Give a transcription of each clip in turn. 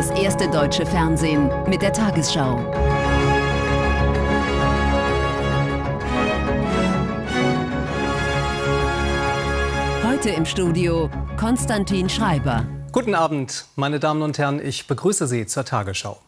das erste deutsche Fernsehen mit der Tagesschau. Heute im Studio Konstantin Schreiber. Guten Abend, meine Damen und Herren, ich begrüße Sie zur Tagesschau.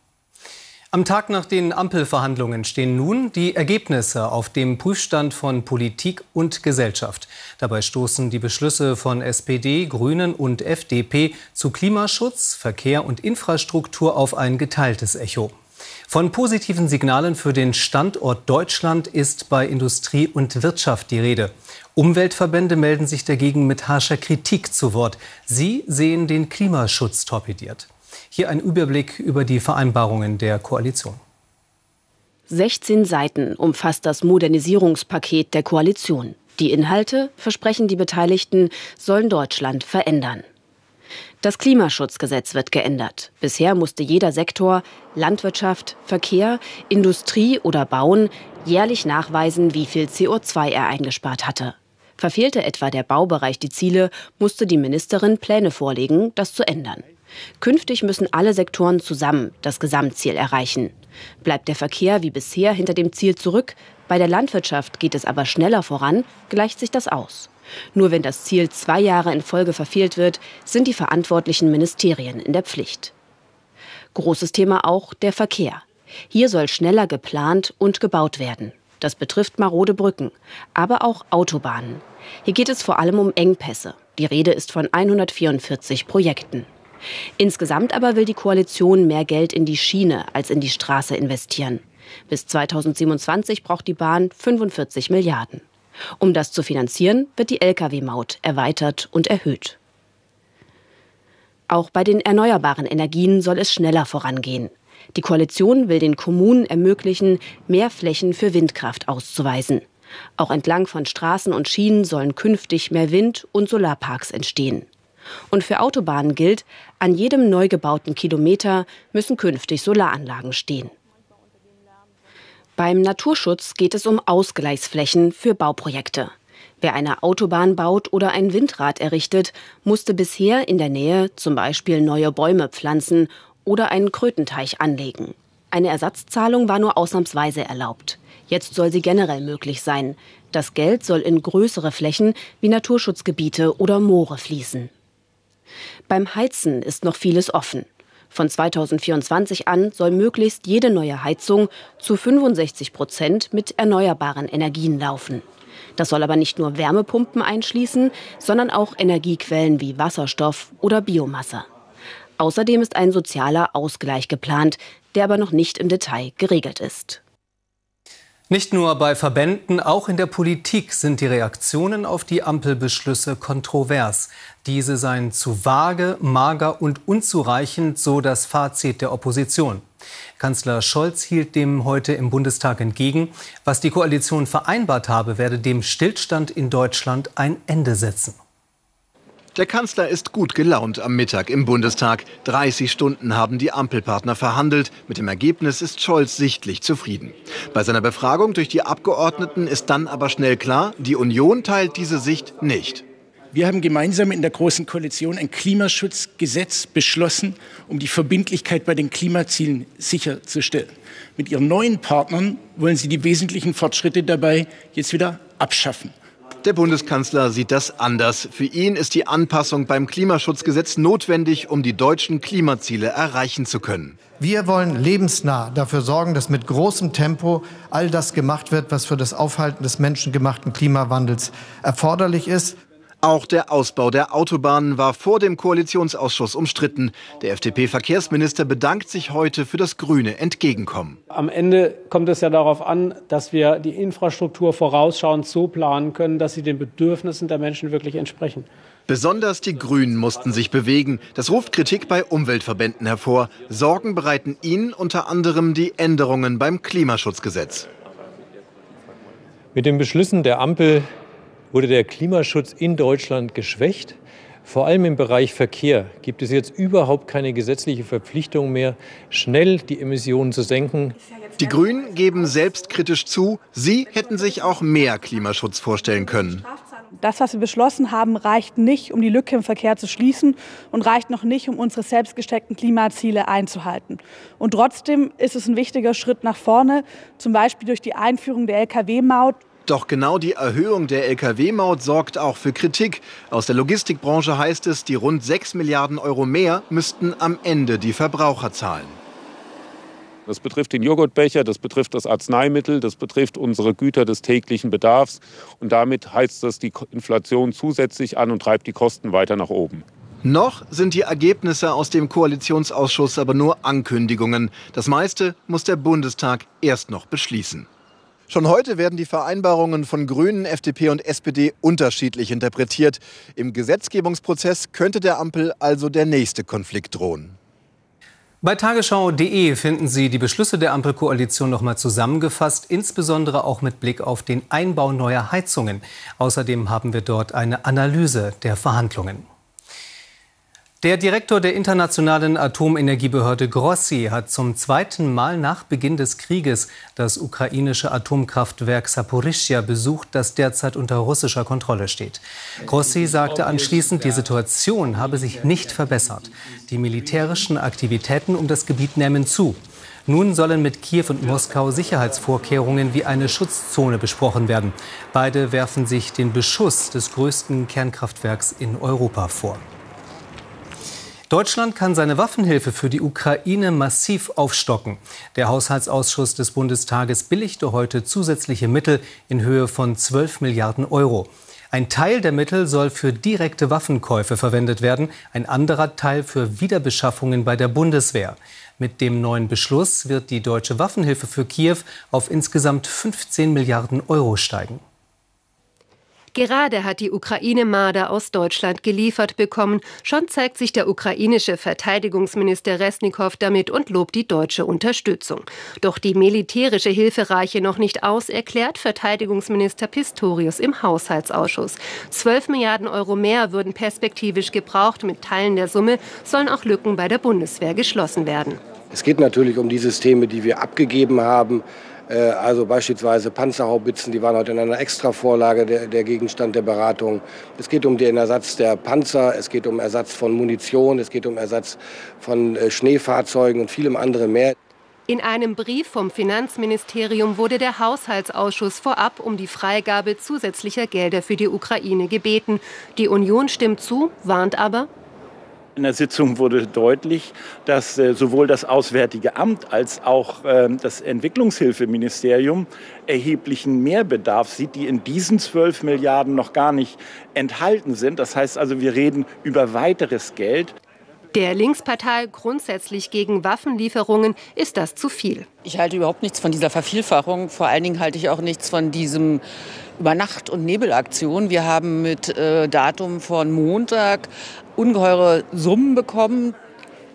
Am Tag nach den Ampelverhandlungen stehen nun die Ergebnisse auf dem Prüfstand von Politik und Gesellschaft. Dabei stoßen die Beschlüsse von SPD, Grünen und FDP zu Klimaschutz, Verkehr und Infrastruktur auf ein geteiltes Echo. Von positiven Signalen für den Standort Deutschland ist bei Industrie und Wirtschaft die Rede. Umweltverbände melden sich dagegen mit harscher Kritik zu Wort. Sie sehen den Klimaschutz torpediert. Hier ein Überblick über die Vereinbarungen der Koalition. 16 Seiten umfasst das Modernisierungspaket der Koalition. Die Inhalte, versprechen die Beteiligten, sollen Deutschland verändern. Das Klimaschutzgesetz wird geändert. Bisher musste jeder Sektor, Landwirtschaft, Verkehr, Industrie oder Bauen, jährlich nachweisen, wie viel CO2 er eingespart hatte. Verfehlte etwa der Baubereich die Ziele, musste die Ministerin Pläne vorlegen, das zu ändern. Künftig müssen alle Sektoren zusammen das Gesamtziel erreichen. Bleibt der Verkehr wie bisher hinter dem Ziel zurück, bei der Landwirtschaft geht es aber schneller voran, gleicht sich das aus. Nur wenn das Ziel zwei Jahre in Folge verfehlt wird, sind die verantwortlichen Ministerien in der Pflicht. Großes Thema auch der Verkehr. Hier soll schneller geplant und gebaut werden. Das betrifft marode Brücken, aber auch Autobahnen. Hier geht es vor allem um Engpässe. Die Rede ist von 144 Projekten. Insgesamt aber will die Koalition mehr Geld in die Schiene als in die Straße investieren. Bis 2027 braucht die Bahn 45 Milliarden. Um das zu finanzieren, wird die Lkw-Maut erweitert und erhöht. Auch bei den erneuerbaren Energien soll es schneller vorangehen. Die Koalition will den Kommunen ermöglichen, mehr Flächen für Windkraft auszuweisen. Auch entlang von Straßen und Schienen sollen künftig mehr Wind- und Solarparks entstehen. Und für Autobahnen gilt, an jedem neu gebauten Kilometer müssen künftig Solaranlagen stehen. Beim Naturschutz geht es um Ausgleichsflächen für Bauprojekte. Wer eine Autobahn baut oder ein Windrad errichtet, musste bisher in der Nähe zum Beispiel neue Bäume pflanzen oder einen Krötenteich anlegen. Eine Ersatzzahlung war nur ausnahmsweise erlaubt. Jetzt soll sie generell möglich sein. Das Geld soll in größere Flächen wie Naturschutzgebiete oder Moore fließen. Beim Heizen ist noch vieles offen. Von 2024 an soll möglichst jede neue Heizung zu 65 Prozent mit erneuerbaren Energien laufen. Das soll aber nicht nur Wärmepumpen einschließen, sondern auch Energiequellen wie Wasserstoff oder Biomasse. Außerdem ist ein sozialer Ausgleich geplant, der aber noch nicht im Detail geregelt ist. Nicht nur bei Verbänden, auch in der Politik sind die Reaktionen auf die Ampelbeschlüsse kontrovers. Diese seien zu vage, mager und unzureichend, so das Fazit der Opposition. Kanzler Scholz hielt dem heute im Bundestag entgegen, was die Koalition vereinbart habe, werde dem Stillstand in Deutschland ein Ende setzen. Der Kanzler ist gut gelaunt am Mittag im Bundestag. 30 Stunden haben die Ampelpartner verhandelt. Mit dem Ergebnis ist Scholz sichtlich zufrieden. Bei seiner Befragung durch die Abgeordneten ist dann aber schnell klar, die Union teilt diese Sicht nicht. Wir haben gemeinsam in der Großen Koalition ein Klimaschutzgesetz beschlossen, um die Verbindlichkeit bei den Klimazielen sicherzustellen. Mit ihren neuen Partnern wollen sie die wesentlichen Fortschritte dabei jetzt wieder abschaffen. Der Bundeskanzler sieht das anders. Für ihn ist die Anpassung beim Klimaschutzgesetz notwendig, um die deutschen Klimaziele erreichen zu können. Wir wollen lebensnah dafür sorgen, dass mit großem Tempo all das gemacht wird, was für das Aufhalten des menschengemachten Klimawandels erforderlich ist. Auch der Ausbau der Autobahnen war vor dem Koalitionsausschuss umstritten. Der FDP-Verkehrsminister bedankt sich heute für das grüne Entgegenkommen. Am Ende kommt es ja darauf an, dass wir die Infrastruktur vorausschauend so planen können, dass sie den Bedürfnissen der Menschen wirklich entsprechen. Besonders die Grünen mussten sich bewegen. Das ruft Kritik bei Umweltverbänden hervor. Sorgen bereiten ihnen unter anderem die Änderungen beim Klimaschutzgesetz. Mit den Beschlüssen der Ampel wurde der Klimaschutz in Deutschland geschwächt. Vor allem im Bereich Verkehr gibt es jetzt überhaupt keine gesetzliche Verpflichtung mehr, schnell die Emissionen zu senken. Die Grünen geben selbstkritisch zu, sie hätten sich auch mehr Klimaschutz vorstellen können. Das, was wir beschlossen haben, reicht nicht, um die Lücke im Verkehr zu schließen und reicht noch nicht, um unsere selbst gesteckten Klimaziele einzuhalten. Und trotzdem ist es ein wichtiger Schritt nach vorne, zum Beispiel durch die Einführung der Lkw-Maut doch genau die Erhöhung der Lkw-Maut sorgt auch für Kritik. Aus der Logistikbranche heißt es, die rund 6 Milliarden Euro mehr müssten am Ende die Verbraucher zahlen. Das betrifft den Joghurtbecher, das betrifft das Arzneimittel, das betrifft unsere Güter des täglichen Bedarfs. Und damit heizt das die Inflation zusätzlich an und treibt die Kosten weiter nach oben. Noch sind die Ergebnisse aus dem Koalitionsausschuss aber nur Ankündigungen. Das meiste muss der Bundestag erst noch beschließen. Schon heute werden die Vereinbarungen von Grünen, FDP und SPD unterschiedlich interpretiert. Im Gesetzgebungsprozess könnte der Ampel also der nächste Konflikt drohen. Bei tagesschau.de finden Sie die Beschlüsse der Ampelkoalition noch mal zusammengefasst, insbesondere auch mit Blick auf den Einbau neuer Heizungen. Außerdem haben wir dort eine Analyse der Verhandlungen. Der Direktor der Internationalen Atomenergiebehörde Grossi hat zum zweiten Mal nach Beginn des Krieges das ukrainische Atomkraftwerk Saporischschja besucht, das derzeit unter russischer Kontrolle steht. Grossi sagte anschließend, die Situation habe sich nicht verbessert. Die militärischen Aktivitäten um das Gebiet nehmen zu. Nun sollen mit Kiew und Moskau Sicherheitsvorkehrungen wie eine Schutzzone besprochen werden. Beide werfen sich den Beschuss des größten Kernkraftwerks in Europa vor. Deutschland kann seine Waffenhilfe für die Ukraine massiv aufstocken. Der Haushaltsausschuss des Bundestages billigte heute zusätzliche Mittel in Höhe von 12 Milliarden Euro. Ein Teil der Mittel soll für direkte Waffenkäufe verwendet werden, ein anderer Teil für Wiederbeschaffungen bei der Bundeswehr. Mit dem neuen Beschluss wird die deutsche Waffenhilfe für Kiew auf insgesamt 15 Milliarden Euro steigen. Gerade hat die Ukraine Marder aus Deutschland geliefert bekommen. Schon zeigt sich der ukrainische Verteidigungsminister Resnikow damit und lobt die deutsche Unterstützung. Doch die militärische Hilfe reiche noch nicht aus, erklärt Verteidigungsminister Pistorius im Haushaltsausschuss. 12 Milliarden Euro mehr würden perspektivisch gebraucht. Mit Teilen der Summe sollen auch Lücken bei der Bundeswehr geschlossen werden. Es geht natürlich um die Systeme, die wir abgegeben haben. Äh, also beispielsweise Panzerhaubitzen, die waren heute in einer Extravorlage der, der Gegenstand der Beratung. Es geht um den Ersatz der Panzer, es geht um Ersatz von Munition, es geht um Ersatz von äh, Schneefahrzeugen und vielem anderen mehr. In einem Brief vom Finanzministerium wurde der Haushaltsausschuss vorab um die Freigabe zusätzlicher Gelder für die Ukraine gebeten. Die Union stimmt zu, warnt aber, in der Sitzung wurde deutlich, dass äh, sowohl das Auswärtige Amt als auch äh, das Entwicklungshilfeministerium erheblichen Mehrbedarf sieht, die in diesen 12 Milliarden noch gar nicht enthalten sind. Das heißt also, wir reden über weiteres Geld. Der Linkspartei grundsätzlich gegen Waffenlieferungen ist das zu viel. Ich halte überhaupt nichts von dieser Vervielfachung. Vor allen Dingen halte ich auch nichts von diesem über Nacht- und Nebelaktion. Wir haben mit äh, Datum von Montag ungeheure Summen bekommen.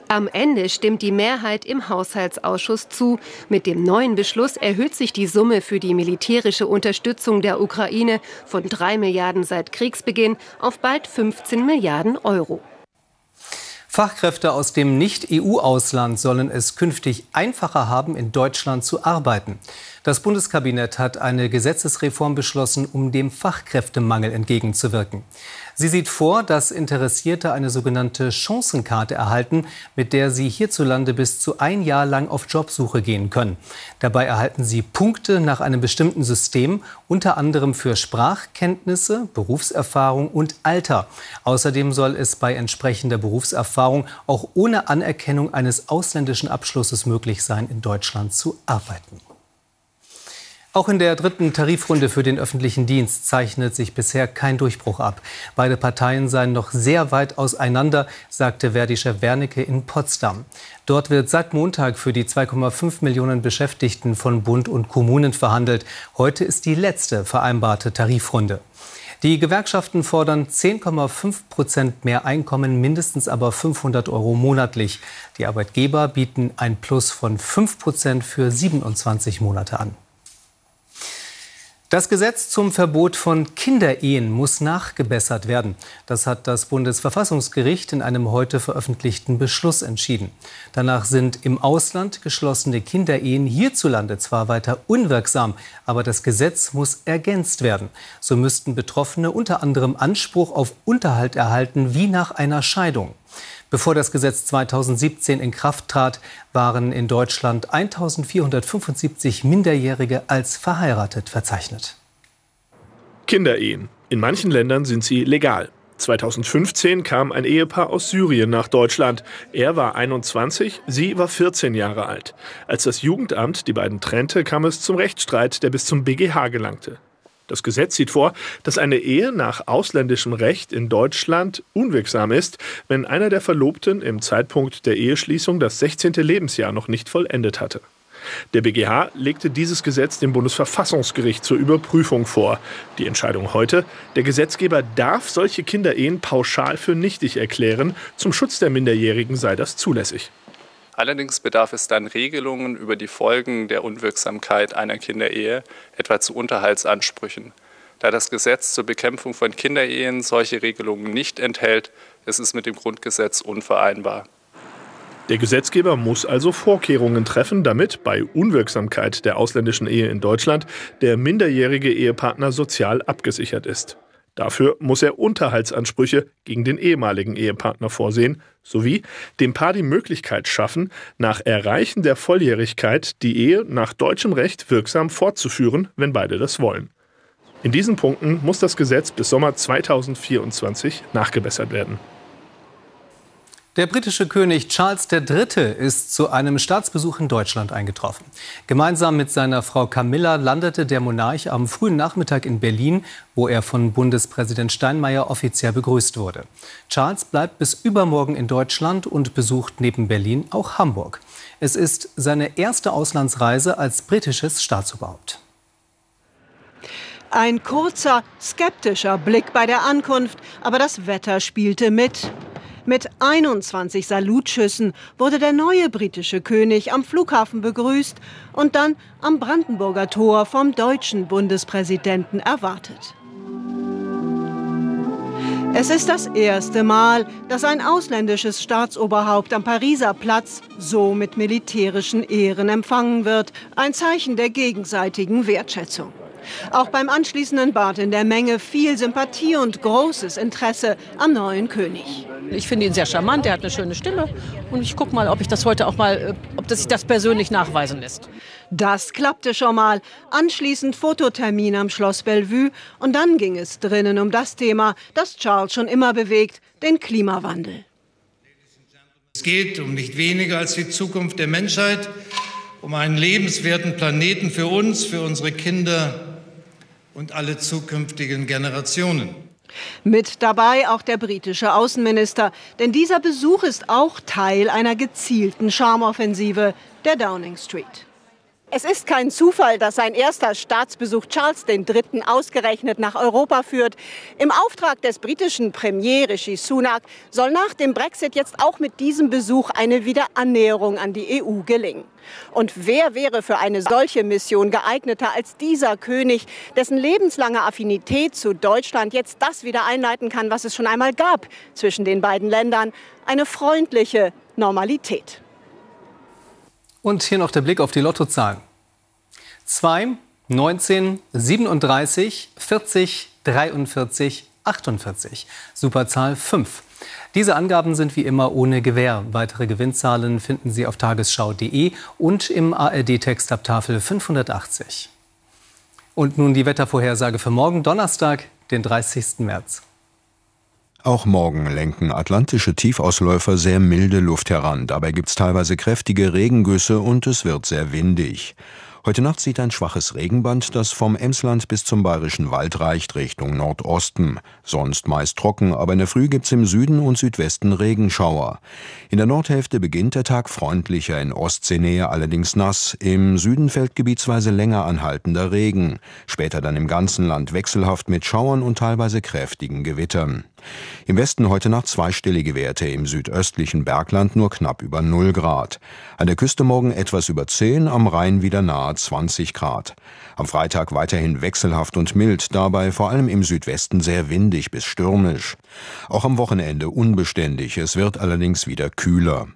Am Ende stimmt die Mehrheit im Haushaltsausschuss zu. Mit dem neuen Beschluss erhöht sich die Summe für die militärische Unterstützung der Ukraine von 3 Milliarden seit Kriegsbeginn auf bald 15 Milliarden Euro. Fachkräfte aus dem Nicht-EU-Ausland sollen es künftig einfacher haben, in Deutschland zu arbeiten. Das Bundeskabinett hat eine Gesetzesreform beschlossen, um dem Fachkräftemangel entgegenzuwirken. Sie sieht vor, dass Interessierte eine sogenannte Chancenkarte erhalten, mit der sie hierzulande bis zu ein Jahr lang auf Jobsuche gehen können. Dabei erhalten sie Punkte nach einem bestimmten System, unter anderem für Sprachkenntnisse, Berufserfahrung und Alter. Außerdem soll es bei entsprechender Berufserfahrung auch ohne Anerkennung eines ausländischen Abschlusses möglich sein, in Deutschland zu arbeiten. Auch in der dritten Tarifrunde für den öffentlichen Dienst zeichnet sich bisher kein Durchbruch ab. Beide Parteien seien noch sehr weit auseinander, sagte Verdi-Chef Wernicke in Potsdam. Dort wird seit Montag für die 2,5 Millionen Beschäftigten von Bund und Kommunen verhandelt. Heute ist die letzte vereinbarte Tarifrunde. Die Gewerkschaften fordern 10,5 Prozent mehr Einkommen, mindestens aber 500 Euro monatlich. Die Arbeitgeber bieten ein Plus von 5 Prozent für 27 Monate an. Das Gesetz zum Verbot von Kinderehen muss nachgebessert werden. Das hat das Bundesverfassungsgericht in einem heute veröffentlichten Beschluss entschieden. Danach sind im Ausland geschlossene Kinderehen hierzulande zwar weiter unwirksam, aber das Gesetz muss ergänzt werden. So müssten Betroffene unter anderem Anspruch auf Unterhalt erhalten wie nach einer Scheidung. Bevor das Gesetz 2017 in Kraft trat, waren in Deutschland 1475 Minderjährige als verheiratet verzeichnet. Kinderehen. In manchen Ländern sind sie legal. 2015 kam ein Ehepaar aus Syrien nach Deutschland. Er war 21, sie war 14 Jahre alt. Als das Jugendamt die beiden trennte, kam es zum Rechtsstreit, der bis zum BGH gelangte. Das Gesetz sieht vor, dass eine Ehe nach ausländischem Recht in Deutschland unwirksam ist, wenn einer der Verlobten im Zeitpunkt der Eheschließung das 16. Lebensjahr noch nicht vollendet hatte. Der BGH legte dieses Gesetz dem Bundesverfassungsgericht zur Überprüfung vor. Die Entscheidung heute, der Gesetzgeber darf solche Kinderehen pauschal für nichtig erklären, zum Schutz der Minderjährigen sei das zulässig. Allerdings bedarf es dann Regelungen über die Folgen der Unwirksamkeit einer Kinderehe, etwa zu Unterhaltsansprüchen. Da das Gesetz zur Bekämpfung von Kinderehen solche Regelungen nicht enthält, ist es mit dem Grundgesetz unvereinbar. Der Gesetzgeber muss also Vorkehrungen treffen, damit bei Unwirksamkeit der ausländischen Ehe in Deutschland der minderjährige Ehepartner sozial abgesichert ist. Dafür muss er Unterhaltsansprüche gegen den ehemaligen Ehepartner vorsehen, sowie dem Paar die Möglichkeit schaffen, nach Erreichen der Volljährigkeit die Ehe nach deutschem Recht wirksam fortzuführen, wenn beide das wollen. In diesen Punkten muss das Gesetz bis Sommer 2024 nachgebessert werden. Der britische König Charles III. ist zu einem Staatsbesuch in Deutschland eingetroffen. Gemeinsam mit seiner Frau Camilla landete der Monarch am frühen Nachmittag in Berlin, wo er von Bundespräsident Steinmeier offiziell begrüßt wurde. Charles bleibt bis übermorgen in Deutschland und besucht neben Berlin auch Hamburg. Es ist seine erste Auslandsreise als britisches Staatsoberhaupt. Ein kurzer, skeptischer Blick bei der Ankunft, aber das Wetter spielte mit. Mit 21 Salutschüssen wurde der neue britische König am Flughafen begrüßt und dann am Brandenburger Tor vom deutschen Bundespräsidenten erwartet. Es ist das erste Mal, dass ein ausländisches Staatsoberhaupt am Pariser Platz so mit militärischen Ehren empfangen wird, ein Zeichen der gegenseitigen Wertschätzung. Auch beim anschließenden Bad in der Menge viel Sympathie und großes Interesse am neuen König. Ich finde ihn sehr charmant, er hat eine schöne Stimme und ich gucke mal, ob ich das heute auch mal, äh, ob das sich das persönlich nachweisen lässt. Das klappte schon mal. Anschließend Fototermin am Schloss Bellevue und dann ging es drinnen um das Thema, das Charles schon immer bewegt, den Klimawandel. Es geht um nicht weniger als die Zukunft der Menschheit, um einen lebenswerten Planeten für uns, für unsere Kinder und alle zukünftigen Generationen. Mit dabei auch der britische Außenminister, denn dieser Besuch ist auch Teil einer gezielten Charmoffensive der Downing Street. Es ist kein Zufall, dass sein erster Staatsbesuch Charles III. ausgerechnet nach Europa führt. Im Auftrag des britischen Premier Rishi Sunak soll nach dem Brexit jetzt auch mit diesem Besuch eine Wiederannäherung an die EU gelingen. Und wer wäre für eine solche Mission geeigneter als dieser König, dessen lebenslange Affinität zu Deutschland jetzt das wieder einleiten kann, was es schon einmal gab zwischen den beiden Ländern, eine freundliche Normalität. Und hier noch der Blick auf die Lottozahlen. 2, 19, 37, 40, 43, 48. Superzahl 5. Diese Angaben sind wie immer ohne Gewähr. Weitere Gewinnzahlen finden Sie auf tagesschau.de und im ARD-Textabtafel 580. Und nun die Wettervorhersage für morgen Donnerstag, den 30. März. Auch morgen lenken atlantische Tiefausläufer sehr milde Luft heran. Dabei gibt es teilweise kräftige Regengüsse und es wird sehr windig. Heute Nacht zieht ein schwaches Regenband, das vom Emsland bis zum Bayerischen Wald reicht, Richtung Nordosten. Sonst meist trocken, aber in der Früh gibt's im Süden und Südwesten Regenschauer. In der Nordhälfte beginnt der Tag freundlicher, in Ostseenähe allerdings nass. Im Süden fällt gebietsweise länger anhaltender Regen. Später dann im ganzen Land wechselhaft mit Schauern und teilweise kräftigen Gewittern. Im Westen heute Nacht zweistellige Werte, im südöstlichen Bergland nur knapp über 0 Grad. An der Küste morgen etwas über 10, am Rhein wieder nahe 20 Grad. Am Freitag weiterhin wechselhaft und mild, dabei vor allem im Südwesten sehr windig bis stürmisch. Auch am Wochenende unbeständig, es wird allerdings wieder kühler.